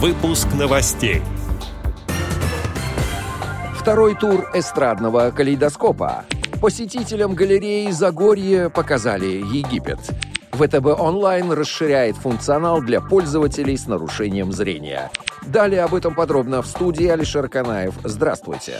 Выпуск новостей. Второй тур эстрадного калейдоскопа. Посетителям галереи Загорье показали Египет. ВТБ онлайн расширяет функционал для пользователей с нарушением зрения. Далее об этом подробно в студии Алишер Канаев. Здравствуйте.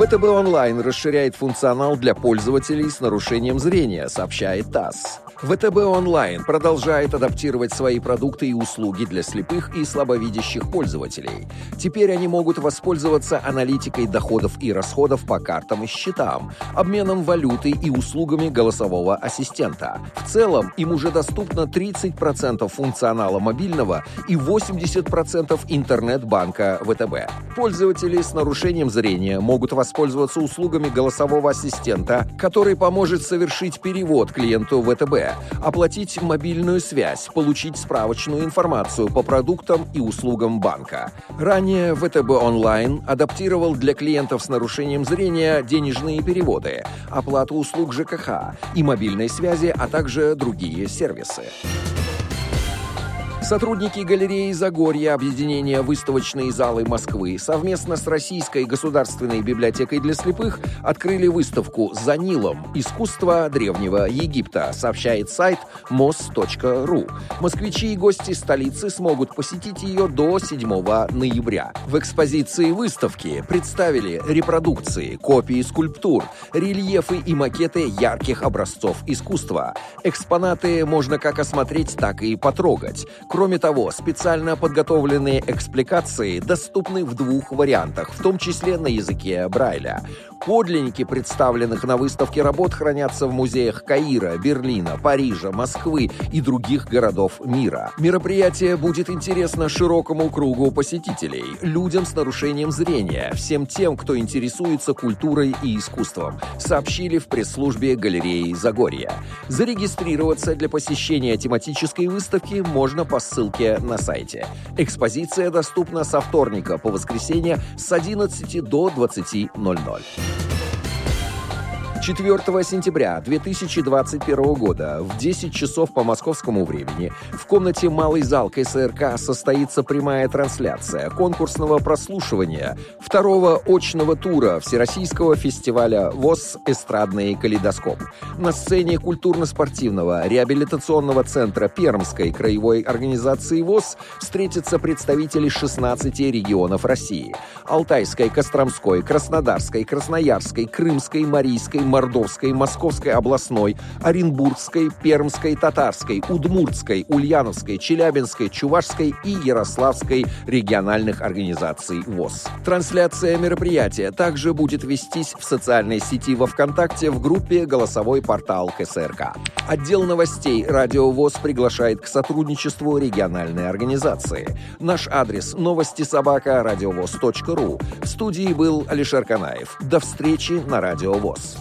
ВТБ онлайн расширяет функционал для пользователей с нарушением зрения, сообщает ТАСС. ВТБ онлайн продолжает адаптировать свои продукты и услуги для слепых и слабовидящих пользователей. Теперь они могут воспользоваться аналитикой доходов и расходов по картам и счетам, обменом валюты и услугами голосового ассистента. В целом им уже доступно 30% функционала мобильного и 80% интернет-банка ВТБ. Пользователи с нарушением зрения могут воспользоваться услугами голосового ассистента, который поможет совершить перевод клиенту ВТБ оплатить мобильную связь, получить справочную информацию по продуктам и услугам банка. Ранее ВТБ онлайн адаптировал для клиентов с нарушением зрения денежные переводы, оплату услуг ЖКХ и мобильной связи, а также другие сервисы. Сотрудники галереи Загорья объединения «Выставочные залы Москвы» совместно с Российской государственной библиотекой для слепых открыли выставку «За Нилом. Искусство Древнего Египта», сообщает сайт mos.ru. Москвичи и гости столицы смогут посетить ее до 7 ноября. В экспозиции выставки представили репродукции, копии скульптур, рельефы и макеты ярких образцов искусства. Экспонаты можно как осмотреть, так и потрогать. Кроме того, специально подготовленные экспликации доступны в двух вариантах, в том числе на языке Брайля. Подлинники представленных на выставке работ хранятся в музеях Каира, Берлина, Парижа, Москвы и других городов мира. Мероприятие будет интересно широкому кругу посетителей, людям с нарушением зрения, всем тем, кто интересуется культурой и искусством, сообщили в пресс-службе галереи Загорья. Зарегистрироваться для посещения тематической выставки можно по ссылке на сайте. Экспозиция доступна со вторника по воскресенье с 11 до 20.00. 4 сентября 2021 года в 10 часов по московскому времени в комнате «Малый зал КСРК» состоится прямая трансляция конкурсного прослушивания второго очного тура Всероссийского фестиваля ВОЗ «Эстрадный калейдоскоп». На сцене культурно-спортивного реабилитационного центра Пермской краевой организации ВОЗ встретятся представители 16 регионов России – Алтайской, Костромской, Краснодарской, Красноярской, Крымской, Марийской, Мордовской, Московской областной, Оренбургской, Пермской, Татарской, Удмуртской, Ульяновской, Челябинской, Чувашской и Ярославской региональных организаций ВОЗ. Трансляция мероприятия также будет вестись в социальной сети во ВКонтакте в группе «Голосовой портал КСРК». Отдел новостей «Радио ВОЗ» приглашает к сотрудничеству региональной организации. Наш адрес – новости собака радиовоз.ру. В студии был Алишер Канаев. До встречи на Радио ВОЗ.